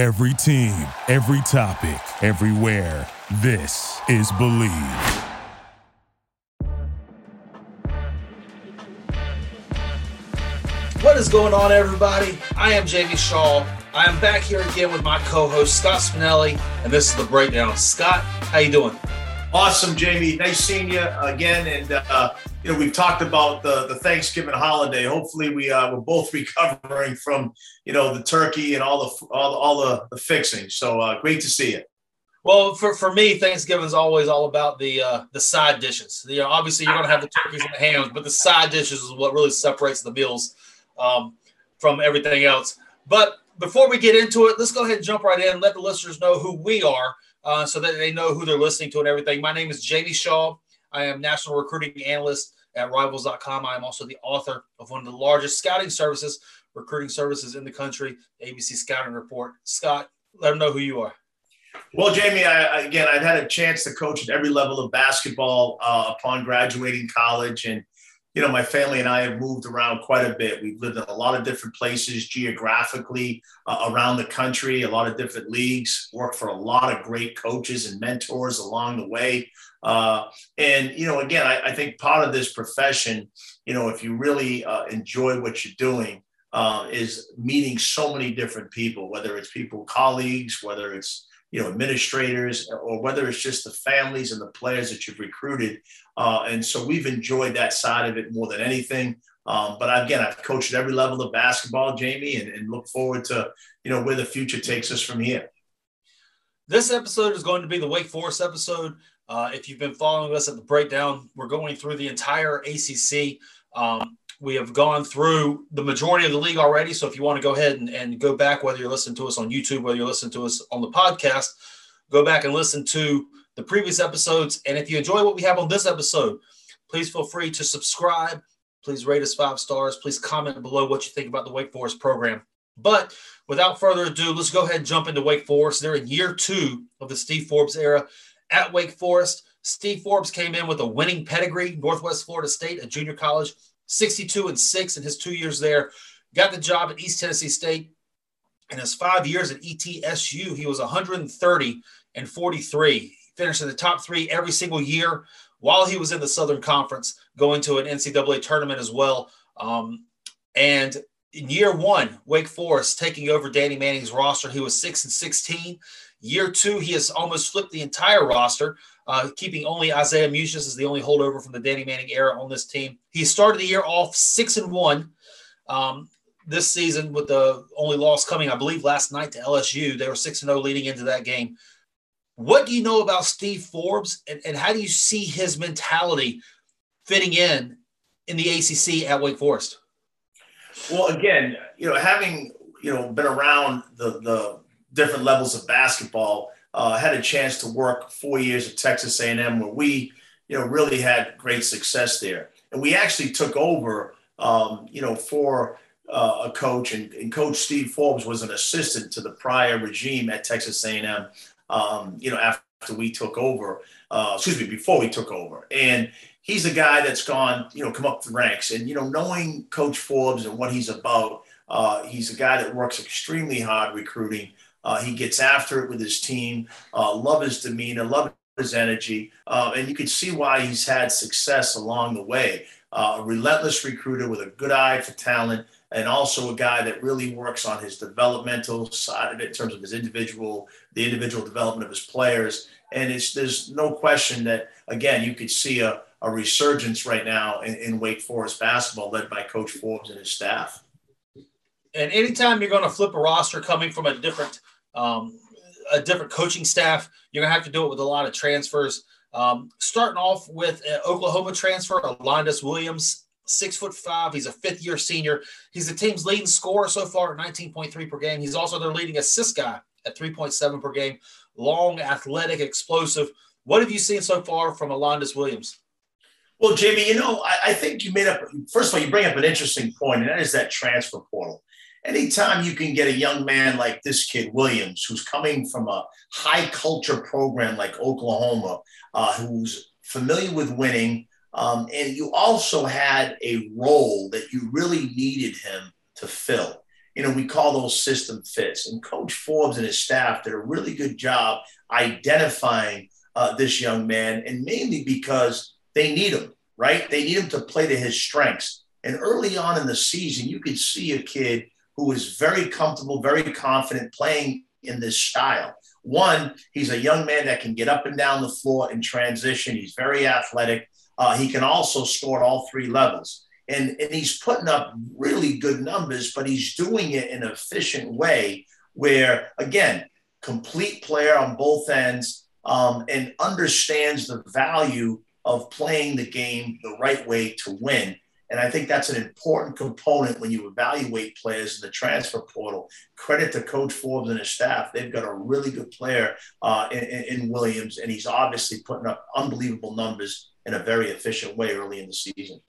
Every team, every topic, everywhere. This is Believe. What is going on, everybody? I am Jamie Shaw. I am back here again with my co-host Scott Spinelli, and this is the breakdown. Scott, how you doing? Awesome, Jamie. Nice seeing you again. And uh, you know, we've talked about the the Thanksgiving holiday. Hopefully, we uh, we're both recovering from you know the turkey and all the all, all the, the fixing. So uh, great to see you. Well, for, for me, Thanksgiving is always all about the uh, the side dishes. You know, obviously you're going to have the turkeys and the hams, but the side dishes is what really separates the meals um, from everything else. But before we get into it, let's go ahead and jump right in. Let the listeners know who we are, uh, so that they know who they're listening to and everything. My name is Jamie Shaw. I am national recruiting analyst at Rivals.com. I am also the author of one of the largest scouting services, recruiting services in the country, ABC Scouting Report. Scott, let them know who you are. Well, Jamie, I, again, I've had a chance to coach at every level of basketball uh, upon graduating college. And, you know, my family and I have moved around quite a bit. We've lived in a lot of different places geographically uh, around the country, a lot of different leagues, worked for a lot of great coaches and mentors along the way. Uh, and, you know, again, I, I, think part of this profession, you know, if you really uh, enjoy what you're doing, uh, is meeting so many different people, whether it's people, colleagues, whether it's you know administrators or whether it's just the families and the players that you've recruited. Uh, and so we've enjoyed that side of it more than anything. Um, but again i've coached at every level of basketball jamie and, and look forward to you know where the future takes us from here. This episode is going to be the wake forest episode. Uh, if you've been following us at the breakdown we're going through the entire acc um, we have gone through the majority of the league already. So if you want to go ahead and, and go back, whether you're listening to us on YouTube, whether you're listening to us on the podcast, go back and listen to the previous episodes. And if you enjoy what we have on this episode, please feel free to subscribe. Please rate us five stars. Please comment below what you think about the Wake Forest program. But without further ado, let's go ahead and jump into Wake Forest. They're in year two of the Steve Forbes era at Wake Forest. Steve Forbes came in with a winning pedigree, Northwest Florida State, a junior college 62 and 6 in his two years there. Got the job at East Tennessee State. In his five years at ETSU, he was 130 and 43. He finished in the top three every single year while he was in the Southern Conference, going to an NCAA tournament as well. Um, and in year one, Wake Forest taking over Danny Manning's roster, he was 6 and 16. Year two, he has almost flipped the entire roster uh, keeping only Isaiah Mucius as the only holdover from the Danny Manning era on this team. He started the year off six and one. Um, this season, with the only loss coming, I believe, last night to LSU, they were six and zero oh leading into that game. What do you know about Steve Forbes, and, and how do you see his mentality fitting in in the ACC at Wake Forest? Well, again, you know, having you know been around the the different levels of basketball, uh, had a chance to work four years at Texas A&M, where we, you know, really had great success there. And we actually took over, um, you know, for uh, a coach, and, and, Coach Steve Forbes was an assistant to the prior regime at Texas A&M. Um, you know, after we took over, uh, excuse me, before we took over, and he's a guy that's gone, you know, come up the ranks, and you know, knowing Coach Forbes and what he's about, uh, he's a guy that works extremely hard recruiting. Uh, he gets after it with his team. Uh, love his demeanor, love his energy, uh, and you can see why he's had success along the way. Uh, a relentless recruiter with a good eye for talent, and also a guy that really works on his developmental side of it in terms of his individual, the individual development of his players. And it's there's no question that again you could see a, a resurgence right now in, in Wake Forest basketball, led by Coach Forbes and his staff. And anytime you're going to flip a roster coming from a different um, a different coaching staff. You're gonna have to do it with a lot of transfers. Um, starting off with an Oklahoma transfer, Alondes Williams, six foot five. He's a fifth year senior. He's the team's leading scorer so far at 19.3 per game. He's also their leading assist guy at 3.7 per game. Long, athletic, explosive. What have you seen so far from Alondes Williams? Well, Jamie, you know, I, I, think you made up, first of all, you bring up an interesting point, and that is that transfer portal anytime you can get a young man like this kid Williams, who's coming from a high culture program like Oklahoma, uh, who's familiar with winning, um, and you also had a role that you really needed him to fill. you know, we call those system fits. And Coach Forbes and his staff did a really good job identifying uh, this young man, and mainly because they need him, right? They need him to play to his strengths. And early on in the season, you could see a kid who is very comfortable, very confident playing in this style. One, he's a young man that can get up and down the floor in transition. He's very athletic. Uh, he can also score at all three levels. And, and he's putting up really good numbers, but he's doing it in an efficient way where, again, complete player on both ends um, and understands the value of playing the game the right way to win. And I think that's an important component when you evaluate players in the transfer portal. Credit to Coach Forbes and his staff. They've got a really good player uh, in, in, Williams, and he's obviously putting up unbelievable numbers in a very efficient way early in the season.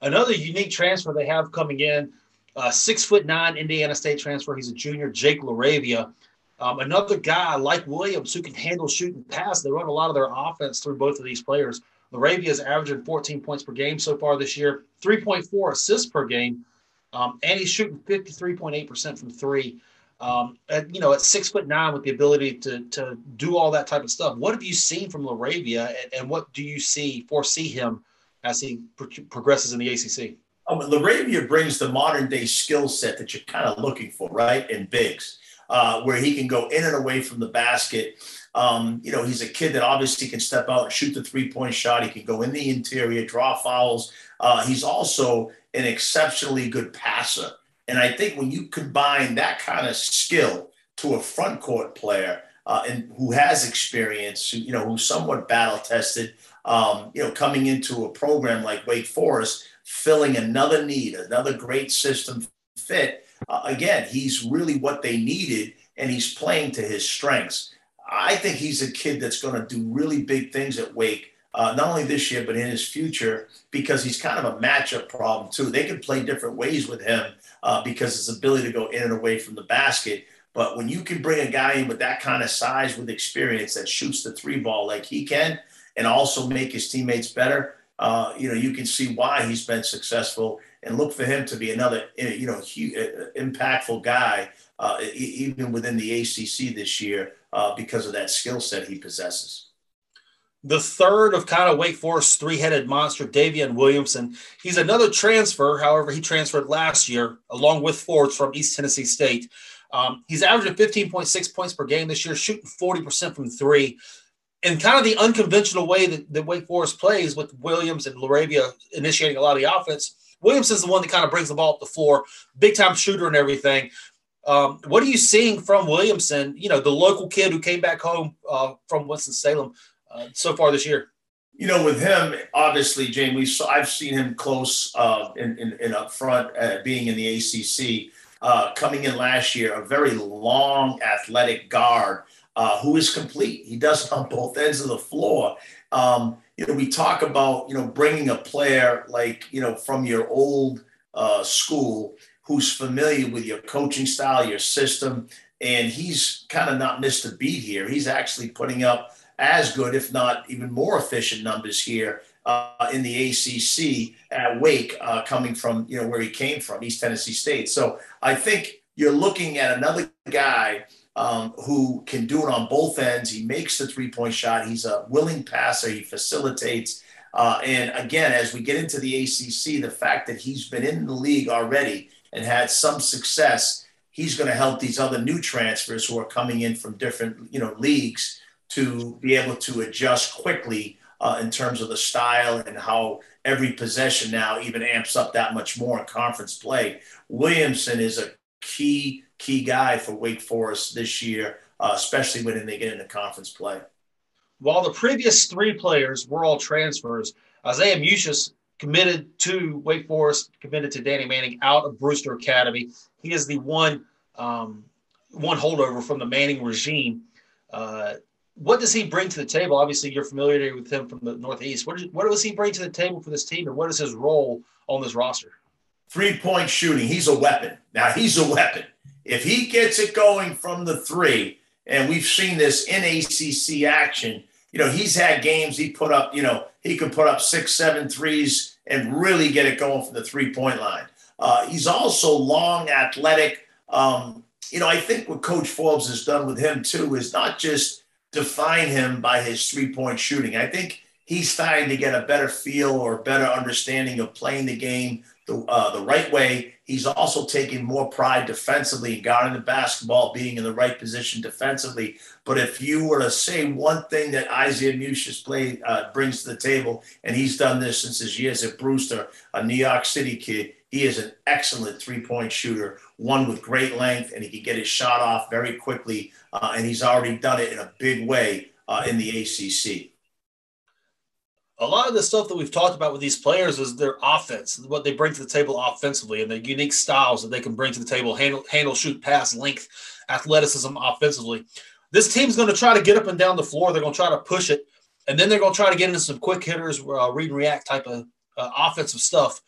Another unique transfer they have coming in, uh, six foot nine Indiana State transfer. He's a junior, Jake LaRavia. Um, another guy like Williams who can handle shooting pass. They run a lot of their offense through both of these players. LaRavia is averaging 14 points per game so far this year, 3.4 assists per game, um, and he's shooting 53.8% from three. Um, at, you know, at six foot nine with the ability to to do all that type of stuff. What have you seen from LaRavia, and, and what do you see foresee him as he pro- progresses in the ACC? Oh, LaRavia brings the modern day skill set that you're kind of looking for, right? In bigs, uh, where he can go in and away from the basket. Um, you know, he's a kid that obviously can step out and shoot the three point shot. He can go in the interior, draw fouls. Uh, he's also an exceptionally good passer. And I think when you combine that kind of skill to a front court player uh, and who has experience, you know, who's somewhat battle tested, um, you know, coming into a program like Wake Forest, filling another need, another great system fit. Uh, again, he's really what they needed, and he's playing to his strengths. I think he's a kid that's going to do really big things at Wake, uh, not only this year, but in his future, because he's kind of a matchup problem, too. They can play different ways with him uh, because his ability to go in and away from the basket. But when you can bring a guy in with that kind of size, with experience, that shoots the three ball like he can, and also make his teammates better, uh, you know, you can see why he's been successful and look for him to be another, you know, huge, uh, impactful guy, uh, even within the ACC this year uh, because of that skill set he possesses. The third of kind of Wake Forest three-headed monster, Daivien Williamson. He's another transfer. However, he transferred last year along with Forbes from East Tennessee State. Um, he's averaging 15.6 points per game this year, shooting 40% from three. And kind of the unconventional way that, that Wake Forest plays with Williams and LaRavia initiating a lot of the offense. Williams is the one that kind of brings the ball up the floor, big time shooter and everything. Um, what are you seeing from Williamson? You know, the local kid who came back home uh, from Winston Salem uh, so far this year. You know, with him, obviously, Jane, we saw, I've seen him close uh, in, in, in up front, uh, being in the ACC. Uh, coming in last year, a very long, athletic guard uh, who is complete. He does on both ends of the floor. Um, you know, we talk about you know bringing a player like you know from your old school who's familiar with your coaching style, your system, and he's kind of not missed a beat here. He's actually putting up as good, if not even more efficient numbers here uh, in the ACC at Wake, uh, coming from you know where he came from, East Tennessee State. So I think you're looking at another guy um, who can do it on both ends. He makes the three point shot. He's a willing passer. He facilitates. Uh, and again, as we get into the ACC, the fact that he's been in the league already and had some success, he's going to help these other new transfers who are coming in from different you know leagues to be able to adjust quickly uh, in terms of the style and how every possession now even amps up that much more in conference play. Williamson is a key key guy for Wake Forest this year, uh, especially when they get into conference play. While the previous three players were all transfers, Isaiah Mucius committed to Wake Forest, committed to Danny Manning out of Brewster Academy. He is the one um, one holdover from the Manning regime. Uh, what does he bring to the table? Obviously, you're familiar with him from the Northeast. What, what does he bring to the table for this team, and what is his role on this roster? Three point shooting. He's a weapon. Now, he's a weapon. If he gets it going from the three, and we've seen this in ACC action, you know, he's had games he put up, you know, he could put up six, seven threes and really get it going from the three point line. Uh, he's also long, athletic. Um, you know, I think what Coach Forbes has done with him too is not just define him by his three point shooting. I think he's starting to get a better feel or better understanding of playing the game the, uh, the right way. He's also taking more pride defensively, in guarding the basketball, being in the right position defensively. But if you were to say one thing that Isaiah Mucius play uh, brings to the table, and he's done this since his years at Brewster, a New York City kid, he is an excellent three-point shooter, one with great length, and he can get his shot off very quickly. Uh, and he's already done it in a big way uh, in the ACC a lot of the stuff that we've talked about with these players is their offense, what they bring to the table offensively, and the unique styles that they can bring to the table handle, handle, shoot, pass, length, athleticism offensively. This team's going to try to get up and down the floor. They're going to try to push it, and then they're going to try to get into some quick hitters, uh, read and react type of uh, offensive stuff.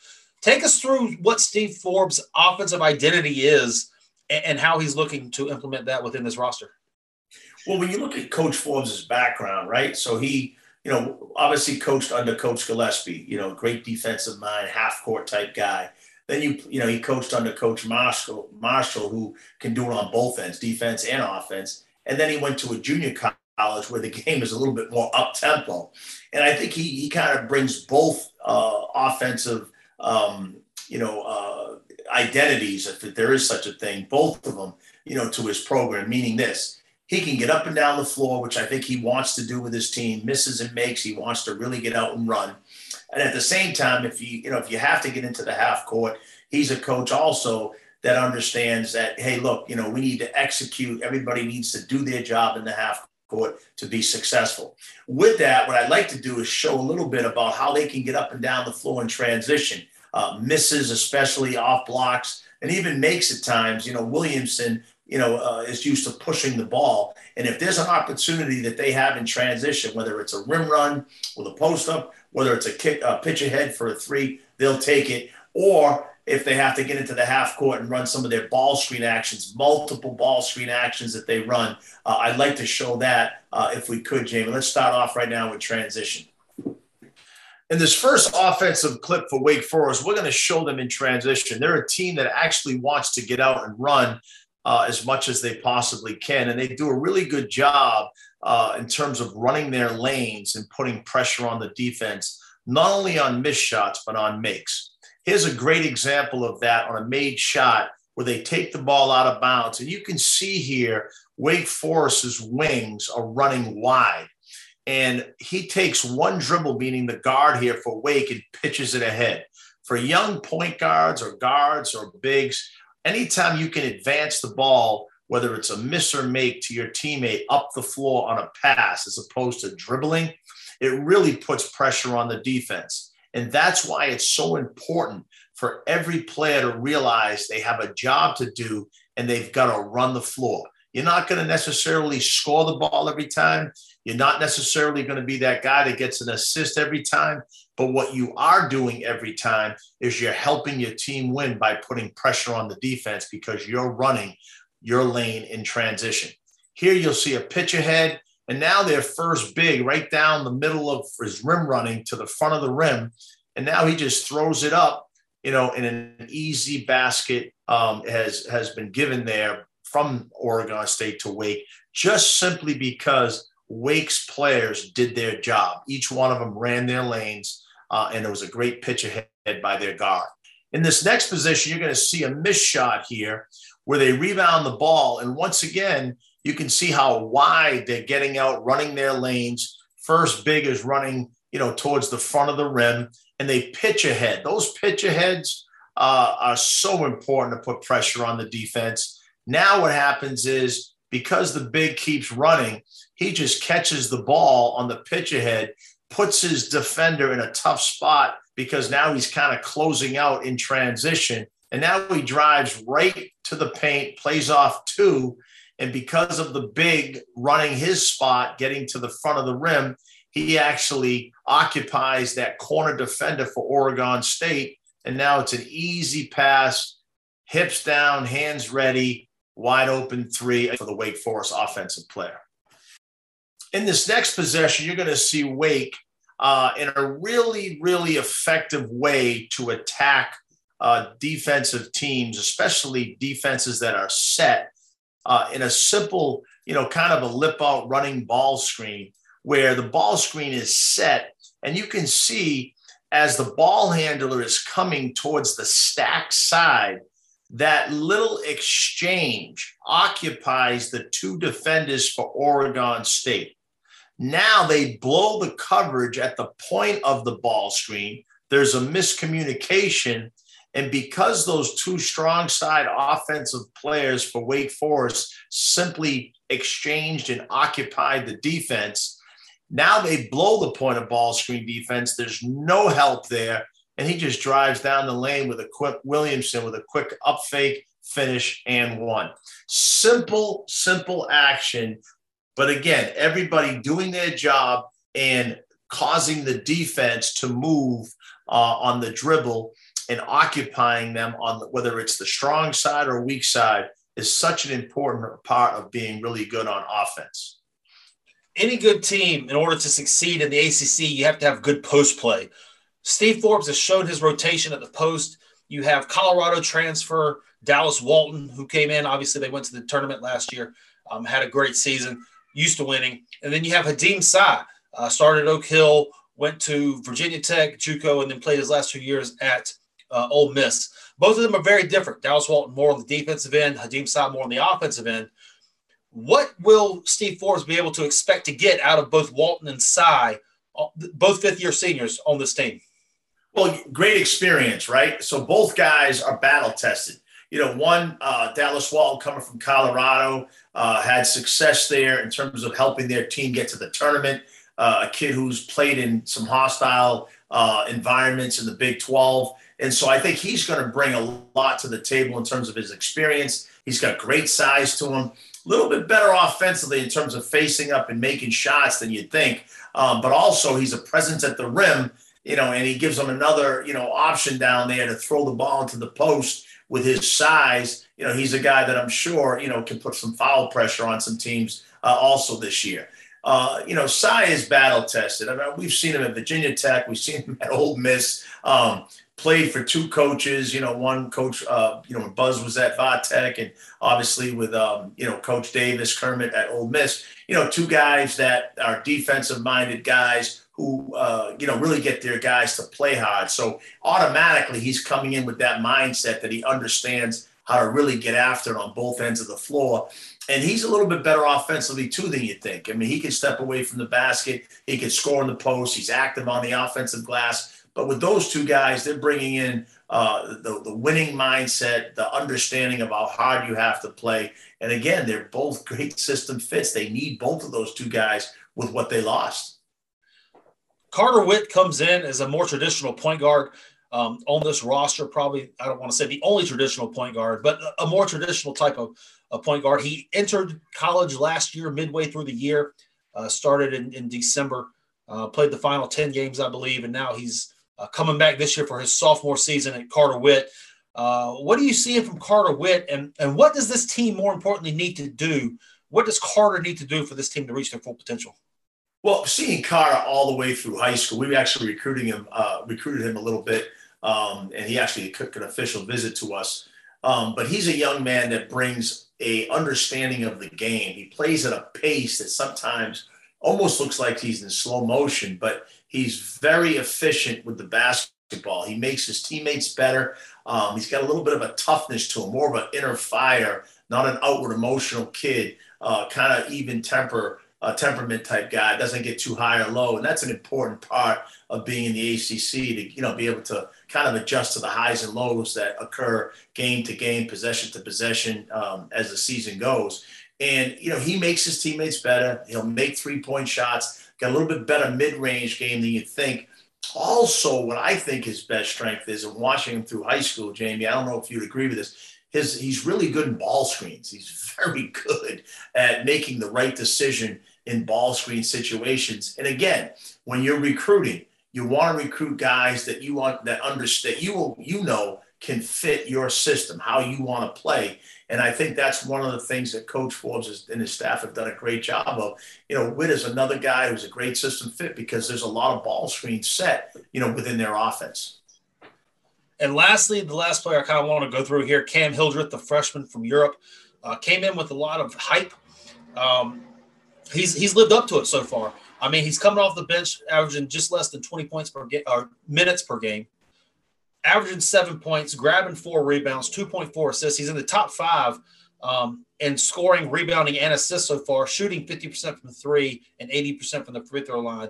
Take us through what Steve Forbes' offensive identity is and, and how he's looking to implement that within this roster. Well, when you look at Coach Forbes' background, right? So he you know, obviously coached under Coach Gillespie, you know, great defensive mind, half court type guy. Then you, you know, he coached under Coach Marshall, Marshall, who can do it on both ends, defense and offense. And then he went to a junior college where the game is a little bit more up tempo. And I think he he kind of brings both uh, offensive, um, you know, uh, identities, if there is such a thing, both of them, you know, to his program. Meaning this, he can get up and down the floor, which I think he wants to do with his team. Misses and makes. He wants to really get out and run. And at the same time, if you you know if you have to get into the half court, he's a coach also that understands that hey, look, you know we need to execute. Everybody needs to do their job in the half court to be successful. With that, what I'd like to do is show a little bit about how they can get up and down the floor in transition. Uh, misses, especially off blocks, and even makes at times. You know, Williamson you know, uh, is used to pushing the ball. And if there's an opportunity that they have in transition, whether it's a rim run with a post up, whether it's a kick, a pitch ahead for a three, they'll take it. Or if they have to get into the half court and run some of their ball screen actions, multiple ball screen actions that they run, uh, I'd like to show that uh, if we could, Jamie. Let's start off right now with transition. In this first offensive clip for Wake Forest, we're going to show them in transition. They're a team that actually wants to get out and run uh, as much as they possibly can. And they do a really good job uh, in terms of running their lanes and putting pressure on the defense, not only on missed shots, but on makes. Here's a great example of that on a made shot where they take the ball out of bounds. And you can see here, Wake Forest's wings are running wide. And he takes one dribble, meaning the guard here for Wake, and pitches it ahead. For young point guards or guards or bigs, anytime you can advance the ball, whether it's a miss or make to your teammate up the floor on a pass as opposed to dribbling, it really puts pressure on the defense. And that's why it's so important for every player to realize they have a job to do and they've got to run the floor. You're not going to necessarily score the ball every time. You're not necessarily going to be that guy that gets an assist every time. But what you are doing every time is you're helping your team win by putting pressure on the defense because you're running your lane in transition. Here you'll see a pitch ahead, and now they're first big right down the middle of his rim running to the front of the rim. And now he just throws it up, you know, in an easy basket um, has has been given there from Oregon State to Wake, just simply because Wake's players did their job. Each one of them ran their lanes uh, and it was a great pitch ahead by their guard. In this next position, you're going to see a miss shot here where they rebound the ball. And once again, you can see how wide they're getting out, running their lanes. First big is running, you know, towards the front of the rim, and they pitch ahead. Those pitch aheads uh, are so important to put pressure on the defense. Now, what happens is because the big keeps running, he just catches the ball on the pitch ahead puts his defender in a tough spot because now he's kind of closing out in transition. And now he drives right to the paint, plays off two. And because of the big running his spot, getting to the front of the rim, he actually occupies that corner defender for Oregon State. And now it's an easy pass, hips down, hands ready, wide open three for the Wake Forest offensive player in this next possession, you're going to see Wake uh, in a really, really effective way to attack uh, defensive teams, especially defenses that are set uh, in a simple, you know, kind of a lip out running ball screen where the ball screen is set and you can see as the ball handler is coming towards the stack side, that little exchange occupies the two defenders for Oregon State. Now they blow the coverage at the point of the ball screen. There's a miscommunication. And because those two strong side offensive players for Wake Forest simply exchanged and occupied the defense, now they blow the point of ball screen defense. There's no help there. And he just drives down the lane with a quick Williamson with a quick up fake finish and one. Simple, simple action but again, everybody doing their job and causing the defense to move uh, on the dribble and occupying them on the, whether it's the strong side or weak side is such an important part of being really good on offense. Any good team, in order to succeed in the ACC, you have to have good post play. Steve Forbes has shown his rotation at the post. You have Colorado transfer Dallas Walton, who came in. Obviously, they went to the tournament last year, um, had a great season used to winning. And then you have Khadim Sy, uh, started Oak Hill, went to Virginia Tech, JUCO, and then played his last two years at uh, Ole Miss. Both of them are very different. Dallas Walton more on the defensive end, Khadim Sy more on the offensive end. What will Steve Forbes be able to expect to get out of both Walton and Sy, uh, both fifth year seniors on this team? Well, great experience, right? So both guys are battle tested you know, one uh, Dallas Walton coming from Colorado uh, had success there in terms of helping their team get to the tournament. Uh, a kid who's played in some hostile uh, environments in the Big 12. And so I think he's going to bring a lot to the table in terms of his experience. He's got great size to him, a little bit better offensively in terms of facing up and making shots than you'd think. Um, but also, he's a presence at the rim, you know, and he gives them another, you know, option down there to throw the ball into the post with his size, you know, he's a guy that I'm sure, you know, can put some foul pressure on some teams uh, also this year. Uh, you know, Sy is battle tested. I mean, we've seen him at Virginia Tech. We've seen him at Ole Miss. Um, played for two coaches. You know, one coach. Uh, you know, when Buzz was at Tech, and obviously with um, you know Coach Davis Kermit at Ole Miss. You know, two guys that are defensive-minded guys who uh, you know really get their guys to play hard. So automatically he's coming in with that mindset that he understands how to really get after it on both ends of the floor. And he's a little bit better offensively too than you think. I mean, he can step away from the basket, he can score in the post, he's active on the offensive glass. But with those two guys, they're bringing in uh, the, the winning mindset, the understanding of how hard you have to play. And again, they're both great system fits. They need both of those two guys with what they lost. Carter Whitt comes in as a more traditional point guard um, on this roster. Probably, I don't want to say the only traditional point guard, but a more traditional type of, a point guard. He entered college last year, midway through the year, uh, started in, in December, uh, played the final 10 games, I believe, and now he's uh, coming back this year for his sophomore season at Carter Whitt. Uh, what are you seeing from Carter Whitt, and, and what does this team more importantly need to do? What does Carter need to do for this team to reach their full potential? Well, seeing Carter all the way through high school, we actually recruiting him, uh, recruited him a little bit, um, and he actually took an official visit to us. Um, but he's a young man that brings a understanding of the game. He plays at a pace that sometimes almost looks like he's in slow motion, but he's very efficient with the basketball. He makes his teammates better. Um, he's got a little bit of a toughness to him, more of an inner fire, not an outward emotional kid, uh, kind of even temper a temperament type guy, doesn't get too high or low, and that's an important part of being in the ACC to you know be able to kind of adjust to the highs and lows that occur game to game, possession to possession um, as the season goes. And you know he makes his teammates better. He'll make three point shots. Got a little bit better mid range game than you'd think. Also, what I think his best strength is, in watching him through high school, Jamie. I don't know if you'd agree with this his he's really good in ball screens. He's very good at making the right decision in ball screen situations. And again, when you're recruiting, you want to recruit guys that you want that understand you will you know can fit your system, how you want to play. And I think that's one of the things that Coach Forbes and his staff have done a great job of. You know, Whitt is another guy who's a great system fit because there's a lot of ball screens set, you know, within their offense. And lastly, the last player I kind of want to go through here, Cam Hildreth, the freshman from Europe, uh, came in with a lot of hype. Um, he's he's lived up to it so far. I mean, he's coming off the bench, averaging just less than 20 points per game or minutes per game, averaging seven points, grabbing four rebounds, 2.4 assists. He's in the top five um, in scoring, rebounding, and assists so far, shooting 50% from three and 80% from the free throw line.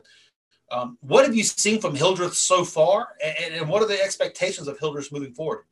Um, what have you seen from Hildreth so far, and, and what are the expectations of Hildreth moving forward?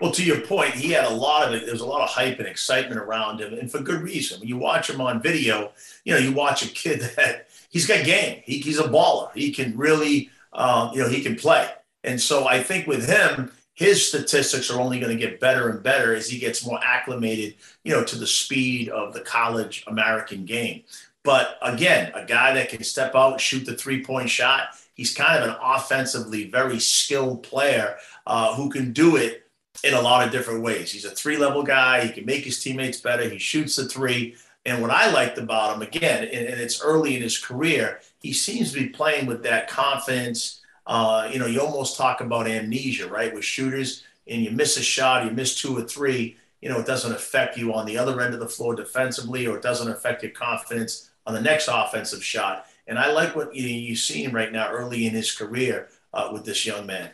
Well, to your point, he had a lot of it. There's a lot of hype and excitement around him, and for good reason. When you watch him on video, you know, you watch a kid that he's got game. He, he's a baller. He can really, um, you know, he can play. And so I think with him, his statistics are only going to get better and better as he gets more acclimated, you know, to the speed of the college American game. But again, a guy that can step out, shoot the three point shot. He's kind of an offensively very skilled player uh, who can do it in a lot of different ways. He's a three level guy. He can make his teammates better. He shoots the three. And what I liked about him, again, and, and it's early in his career, he seems to be playing with that confidence. Uh, you know, you almost talk about amnesia, right? With shooters, and you miss a shot, you miss two or three, you know, it doesn't affect you on the other end of the floor defensively, or it doesn't affect your confidence on the next offensive shot. And I like what you, you see him right now early in his career uh, with this young man.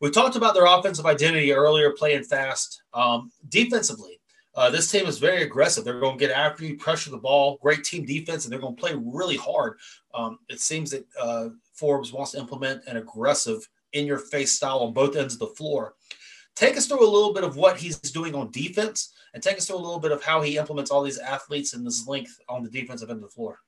We talked about their offensive identity earlier, playing fast. Um, defensively, uh, this team is very aggressive. They're going to get after you, pressure the ball, great team defense, and they're going to play really hard. Um, it seems that uh, Forbes wants to implement an aggressive, in your face style on both ends of the floor. Take us through a little bit of what he's doing on defense and take us through a little bit of how he implements all these athletes and this length on the defensive end of the floor.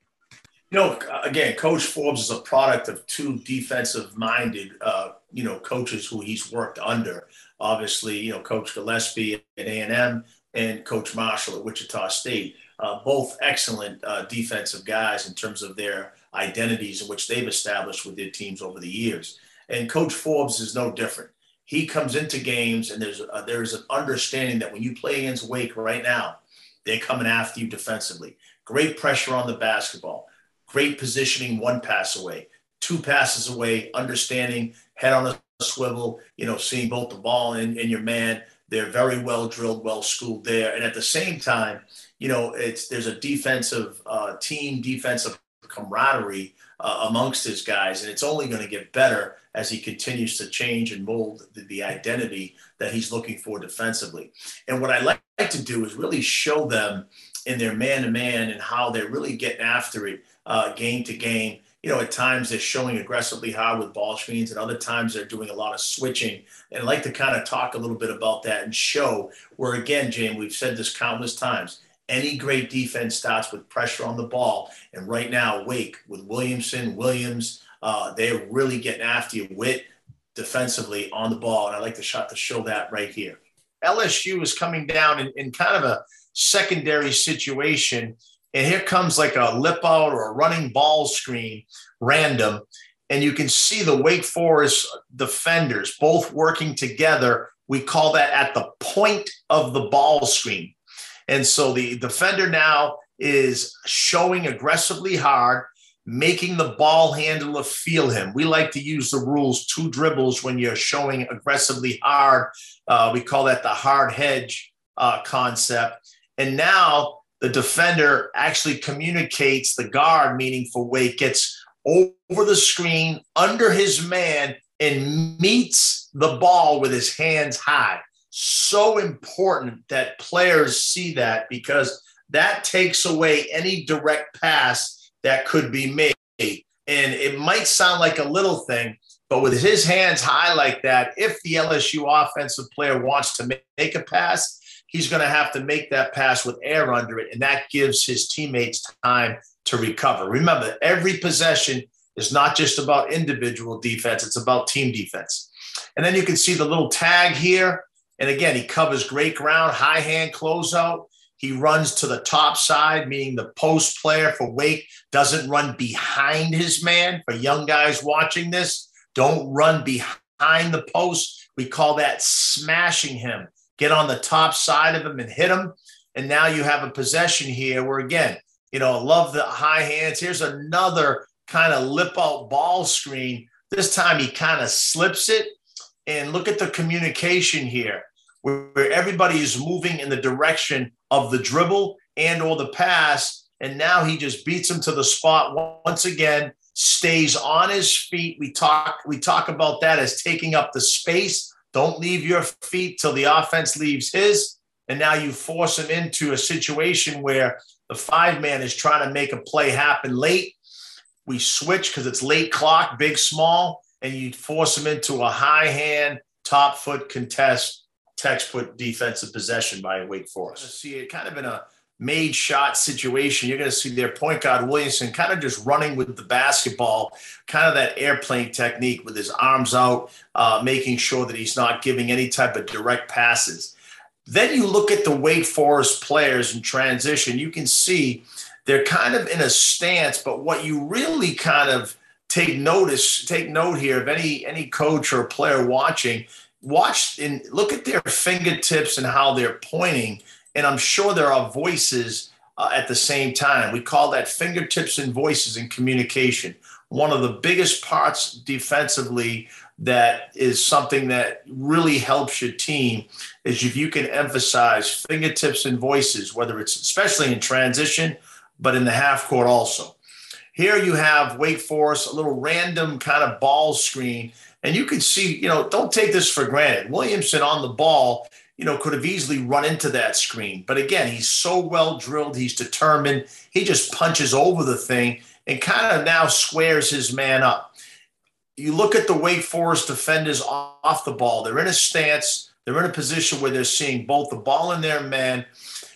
You know, again, Coach Forbes is a product of two defensive-minded, uh, you know, coaches who he's worked under. Obviously, you know, Coach Gillespie at A&M and Coach Marshall at Wichita State. Uh, both excellent uh, defensive guys in terms of their identities in which they've established with their teams over the years. And Coach Forbes is no different. He comes into games and there's a, there's an understanding that when you play against Wake right now, they're coming after you defensively. Great pressure on the basketball great positioning, one pass away, two passes away, understanding, head on a swivel, you know, seeing both the ball and, and your man. They're very well drilled, well schooled there. And at the same time, you know, it's there's a defensive uh, team, defensive camaraderie uh, amongst his guys, and it's only going to get better as he continues to change and mold the, the, identity that he's looking for defensively. And what I like to do is really show them in their man to man and how they're really getting after it uh, game to game. You know, at times they're showing aggressively hard with ball screens, and other times they're doing a lot of switching. And I'd like to kind of talk a little bit about that and show where, again, James, we've said this countless times. Any great defense starts with pressure on the ball. And right now, Wake with Williamson, Williams, uh, they're really getting after you with defensively on the ball. And I like the shot to show that right here. LSU is coming down in, in kind of a secondary situation and here comes like a lip out or a running ball screen, random. And you can see the Wake Forest defenders both working together. We call that at the point of the ball screen. And so the defender now is showing aggressively hard, making the ball handler feel him. We like to use the rules two dribbles when you're showing aggressively hard. Uh, we call that the hard hedge uh, concept. And now the defender actually communicates the guard, meaning for Wake, gets over the screen under his man and meets the ball with his hands high. So important that players see that because that takes away any direct pass that could be made. And it might sound like a little thing, but with his hands high like that, if the LSU offensive player wants to make a pass, he's going to have to make that pass with air under it, and that gives his teammates time to recover. Remember, every possession is not just about individual defense, it's about team defense. And then you can see the little tag here. And again, he covers great ground, high hand closeout. He runs to the top side, meaning the post player for Wake doesn't run behind his man. For young guys watching this, don't run behind the post. We call that smashing him get on the top side of him and hit him. And now you have a possession here where, again, you know, I love the high hands. Here's another kind of lip out ball screen. This time he kind of slips it And look at the communication here, where, where everybody is moving in the direction of the dribble and or the pass. And now he just beats him to the spot once again, stays on his feet. We talk, we talk about that as taking up the space. Don't leave your feet till the offense leaves his. And now you force him into a situation where the five man is trying to make a play happen late. We switch because it's late clock, big, small, and you force him into a high hand, top foot contest, textbook defensive possession by Wake Forest. See it kind of in a made shot situation. You're going to see their point guard Williamson kind of just running with the basketball, kind of that airplane technique with his arms out, uh, making sure that he's not giving any type of direct passes. Then you look at the Wake Forest players in transition, you can see they're kind of in a stance, but what you really kind of take notice, take note here of any any coach or player watching, watch and look at their fingertips and how they're pointing and I'm sure there are voices uh, at the same time. We call that fingertips and voices in communication. One of the biggest parts defensively that is something that really helps your team is if you can emphasize fingertips and voices, whether it's especially in transition, but in the half court also. Here you have Wake Forest, a little random kind of ball screen. And you can see, you know, don't take this for granted. Williamson on the ball you know, could have easily run into that screen. But again, he's so well drilled, he's determined. He just punches over the thing and kind of now squares his man up. You look at the Wake Forest defenders off the ball, they're in a stance, they're in a position where they're seeing both the ball and their man.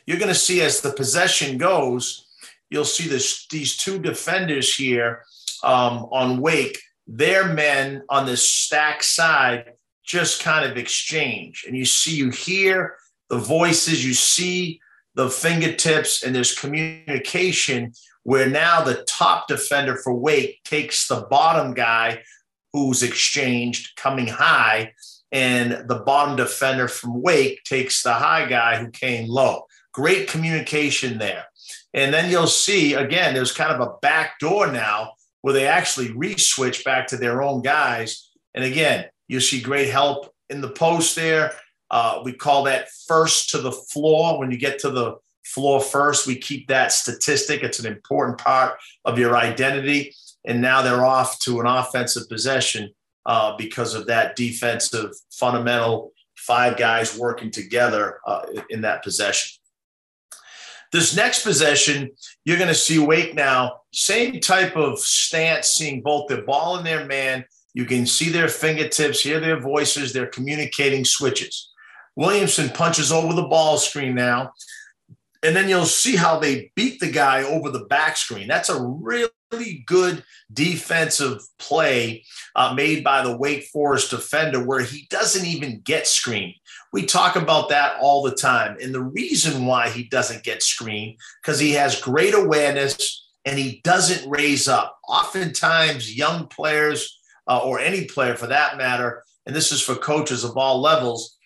You're going to see as the possession goes, you'll see this, these two defenders here um, on Wake, their men on this stack side just kind of exchange. And you see, you hear the voices, you see the fingertips, and there's communication where now the top defender for Wake takes the bottom guy who's exchanged coming high, and the bottom defender from Wake takes the high guy who came low. Great communication there. And then you'll see again, there's kind of a back door now where they actually re switch back to their own guys. And again, you see great help in the post there. Uh, we call that first to the floor. When you get to the floor first, we keep that statistic. It's an important part of your identity. And now they're off to an offensive possession uh, because of that defensive fundamental five guys working together uh, in that possession. This next possession, you're going to see Wake now, same type of stance, seeing both the ball and their man you can see their fingertips, hear their voices, they're communicating switches. Williamson punches over the ball screen now. And then you'll see how they beat the guy over the back screen. That's a really good defensive play uh, made by the Wake Forest defender where he doesn't even get screened. We talk about that all the time. And the reason why he doesn't get screened, because he has great awareness and he doesn't raise up. Oftentimes, young players uh, or any player for that matter, and this is for coaches of all levels,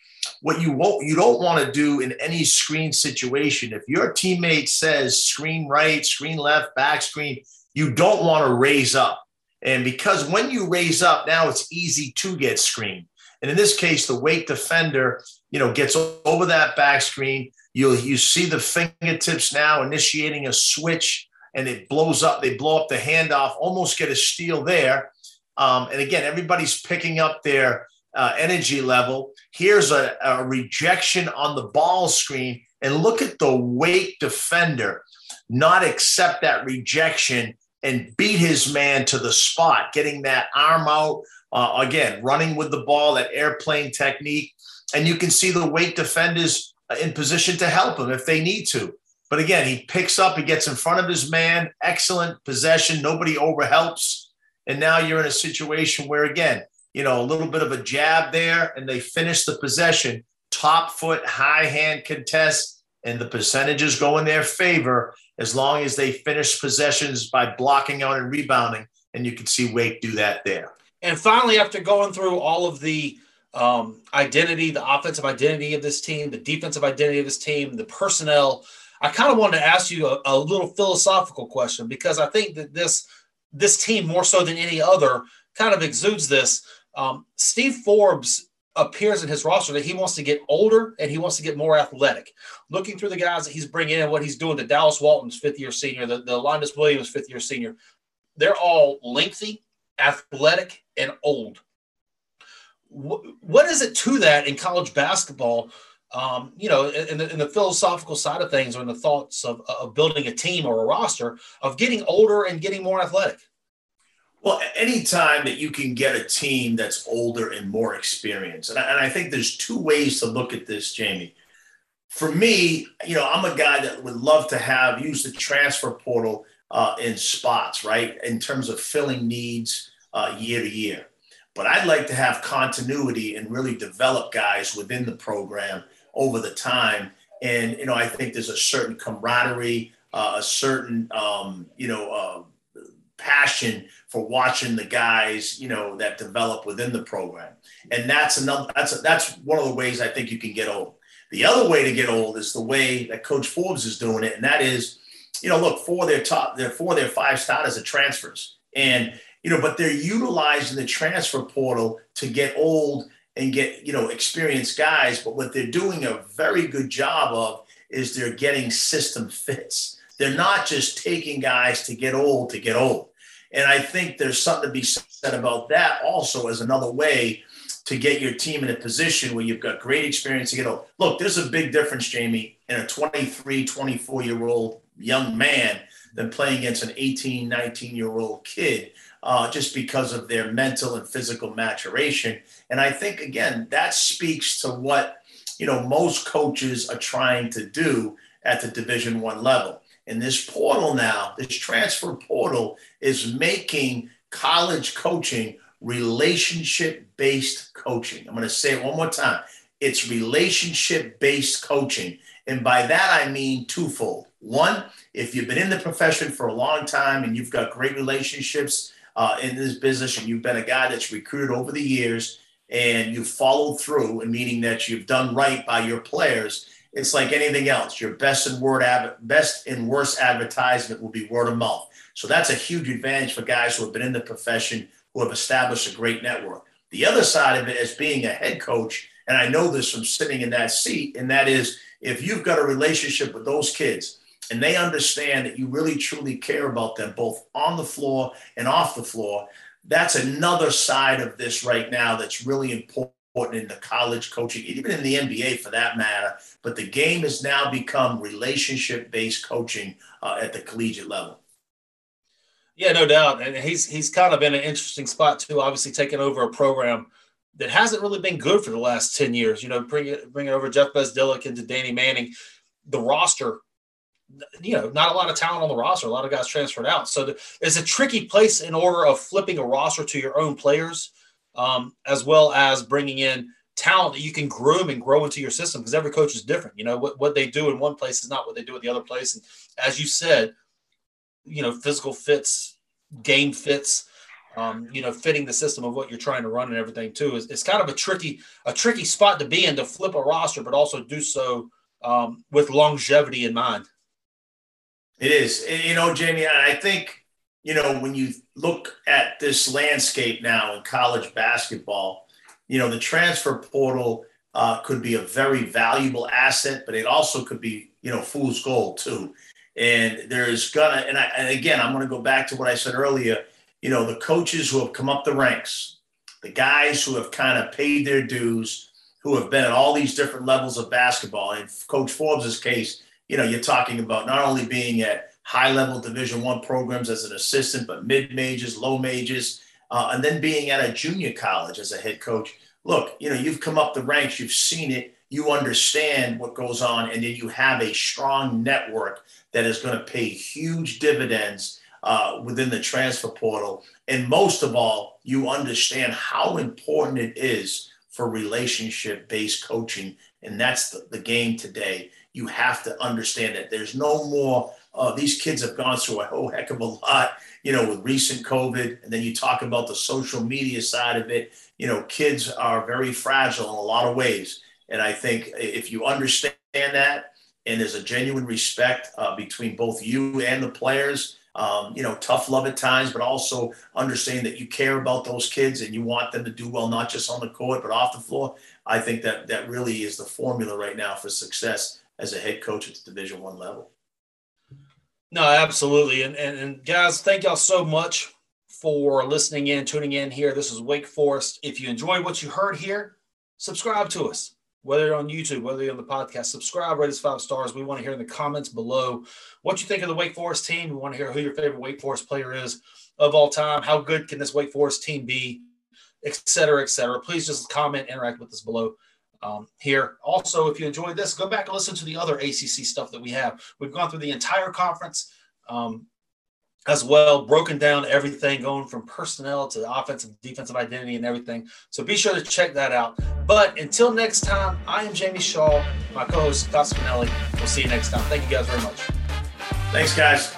what you won't you don't want to do in any screen situation. If your teammate says screen right, screen left, back screen, you don't want to raise up. And because when you raise up, now it's easy to get screened. And in this case, the Wake defender, you know, gets over that back screen. You you see the fingertips now initiating a switch, and it blows up. They blow up the handoff, almost get a steal there. Um, and again, everybody's picking up their uh, energy level. Here's a, a rejection on the ball screen. And look at the Wake defender not accept that rejection and beat his man to the spot, getting that arm out. Uh, again, running with the ball, that airplane technique. And you can see the Wake defenders in position to help him if they need to. But again, he picks up, he gets in front of his man. Excellent possession. Nobody overhelps. And now you're in a situation where, again, you know, a little bit of a jab there, and they finish the possession, top foot, high hand contest, and the percentages go in their favor as long as they finish possessions by blocking out and rebounding. And you can see Wake do that there. And finally, after going through all of the um, identity, the offensive identity of this team, the defensive identity of this team, the personnel, I kind of wanted to ask you a, a little philosophical question because I think that this this team more so than any other kind of exudes this. Um, Steve Forbes appears in his roster that he wants to get older and he wants to get more athletic. Looking through the guys that he's bringing in, what he's doing to Dallas Walton's fifth year senior, the, the Alondes Williams fifth year senior, they're all lengthy, athletic, and old. What, what is it to that in college basketball? Um, you know, in the, in the, philosophical side of things or in the thoughts of, of building a team or a roster of getting older and getting more athletic? Well, anytime that you can get a team that's older and more experienced, and I, and I think there's two ways to look at this, Jamie. For me, you know, I'm a guy that would love to have use the transfer portal uh, in spots, right, in terms of filling needs uh, year to year. But I'd like to have continuity and really develop guys within the program over the time. And you know, I think there's a certain camaraderie, uh, a certain um, you know uh, passion for watching the guys, you know, that develop within the program. And that's another that's a, that's one of the ways I think you can get old. The other way to get old is the way that Coach Forbes is doing it, and that is, you know, look for their top, their four, their five starters are transfers, and you know, but they're utilizing the transfer portal to get old and get you know experienced guys. But what they're doing a very good job of is they're getting system fits. They're not just taking guys to get old to get old. And I think there's something to be said about that also as another way to get your team in a position where you've got great experience to get old. Look, there's a big difference, Jamie, in a 23, 24 year old young man than playing against an 18, 19 year old kid. Uh, just because of their mental and physical maturation. And I think again that speaks to what you know most coaches are trying to do at the Division One level. And this portal now, this transfer portal is making college coaching relationship based coaching. I'm going to say it one more time. It's relationship based coaching. And by that, I mean twofold. One, if you've been in the profession for a long time and you've got great relationships uh, in this business and you've been a guy that's recruited over the years and you've followed through, and meaning that you've done right by your players, it's like anything else. Your best and word best and worst advertisement will be word of mouth. So that's a huge advantage for guys who have been in the profession, who have established a great network. The other side of it is being a head coach, and I know this from sitting in that seat, and that is if you've got a relationship with those kids and they understand that you really truly care about them both on the floor and off the floor, that's another side of this right now that's really important in the college coaching, even in the NBA for that matter. But the game has now become relationship based coaching uh, at the collegiate level. Yeah, no doubt, and he's he's kind of in an interesting spot too. Obviously, taking over a program that hasn't really been good for the last ten years. You know, bringing bringing over Jeff Bzdelik into Danny Manning, the roster. You know, not a lot of talent on the roster. A lot of guys transferred out, so it's a tricky place in order of flipping a roster to your own players um, as well as bringing in talent that you can groom and grow into your system because every coach is different. You know, what, what they do in one place is not what they do at the other place. And as you said, you know, physical fits, game fits, um, you know, fitting the system of what you're trying to run and everything too is it's kind of a tricky, a tricky spot to be in to flip a roster, but also do so um, with longevity in mind. It is. You know, Jamie, I think you know, when you look at this landscape now in college basketball, you know, the transfer portal uh, could be a very valuable asset, but it also could be, you know, fool's gold too. And there's gonna, and, and again, I'm gonna go back to what I said earlier. You know, the coaches who have come up the ranks, the guys who have kind of paid their dues, who have been at all these different levels of basketball. In Coach Forbes's case, you know, you're talking about not only being at high level division one programs as an assistant but mid majors low majors uh, and then being at a junior college as a head coach. Look you know you've come up the ranks you've seen it you understand what goes on and then you have a strong network that is going to pay huge dividends uh, within the transfer portal. And most of all you understand how important it is for relationship based coaching and that's the, the game today you have to understand that there's no more uh, these kids have gone through a whole heck of a lot, you know, with recent COVID. And then you talk about the social media side of it. You know, kids are very fragile in a lot of ways. And I think if you understand that and there's a genuine respect uh, between both you and the players. Um, you know, tough love at times, but also understanding that you care about those kids and you want them to do well, not just on the court, but off the floor. I think that that really is the formula right now for success as a head coach at the Division One level. No, absolutely. And, and, and guys, thank y'all so much for listening in, tuning in here. This is Wake Forest. If you enjoyed what you heard here, subscribe to us, whether you're on YouTube, whether you're on the podcast, subscribe, rate us five stars. We want to hear in the comments below what you think of the Wake Forest team. We want to hear who your favorite Wake Forest player is of all time. How good can this Wake Forest team be, et cetera, et cetera. Please just comment, interact with us below um, here. Also, if you enjoyed this, go back and listen to the other ACC stuff that we have. We've gone through the entire conference. Um, as well, broken down everything going from personnel to offensive, defensive identity, and everything. So be sure to check that out. But until next time, I am Jamie Shaw, my co host Scott Spinelli. We'll see you next time. Thank you guys very much. Thanks, guys.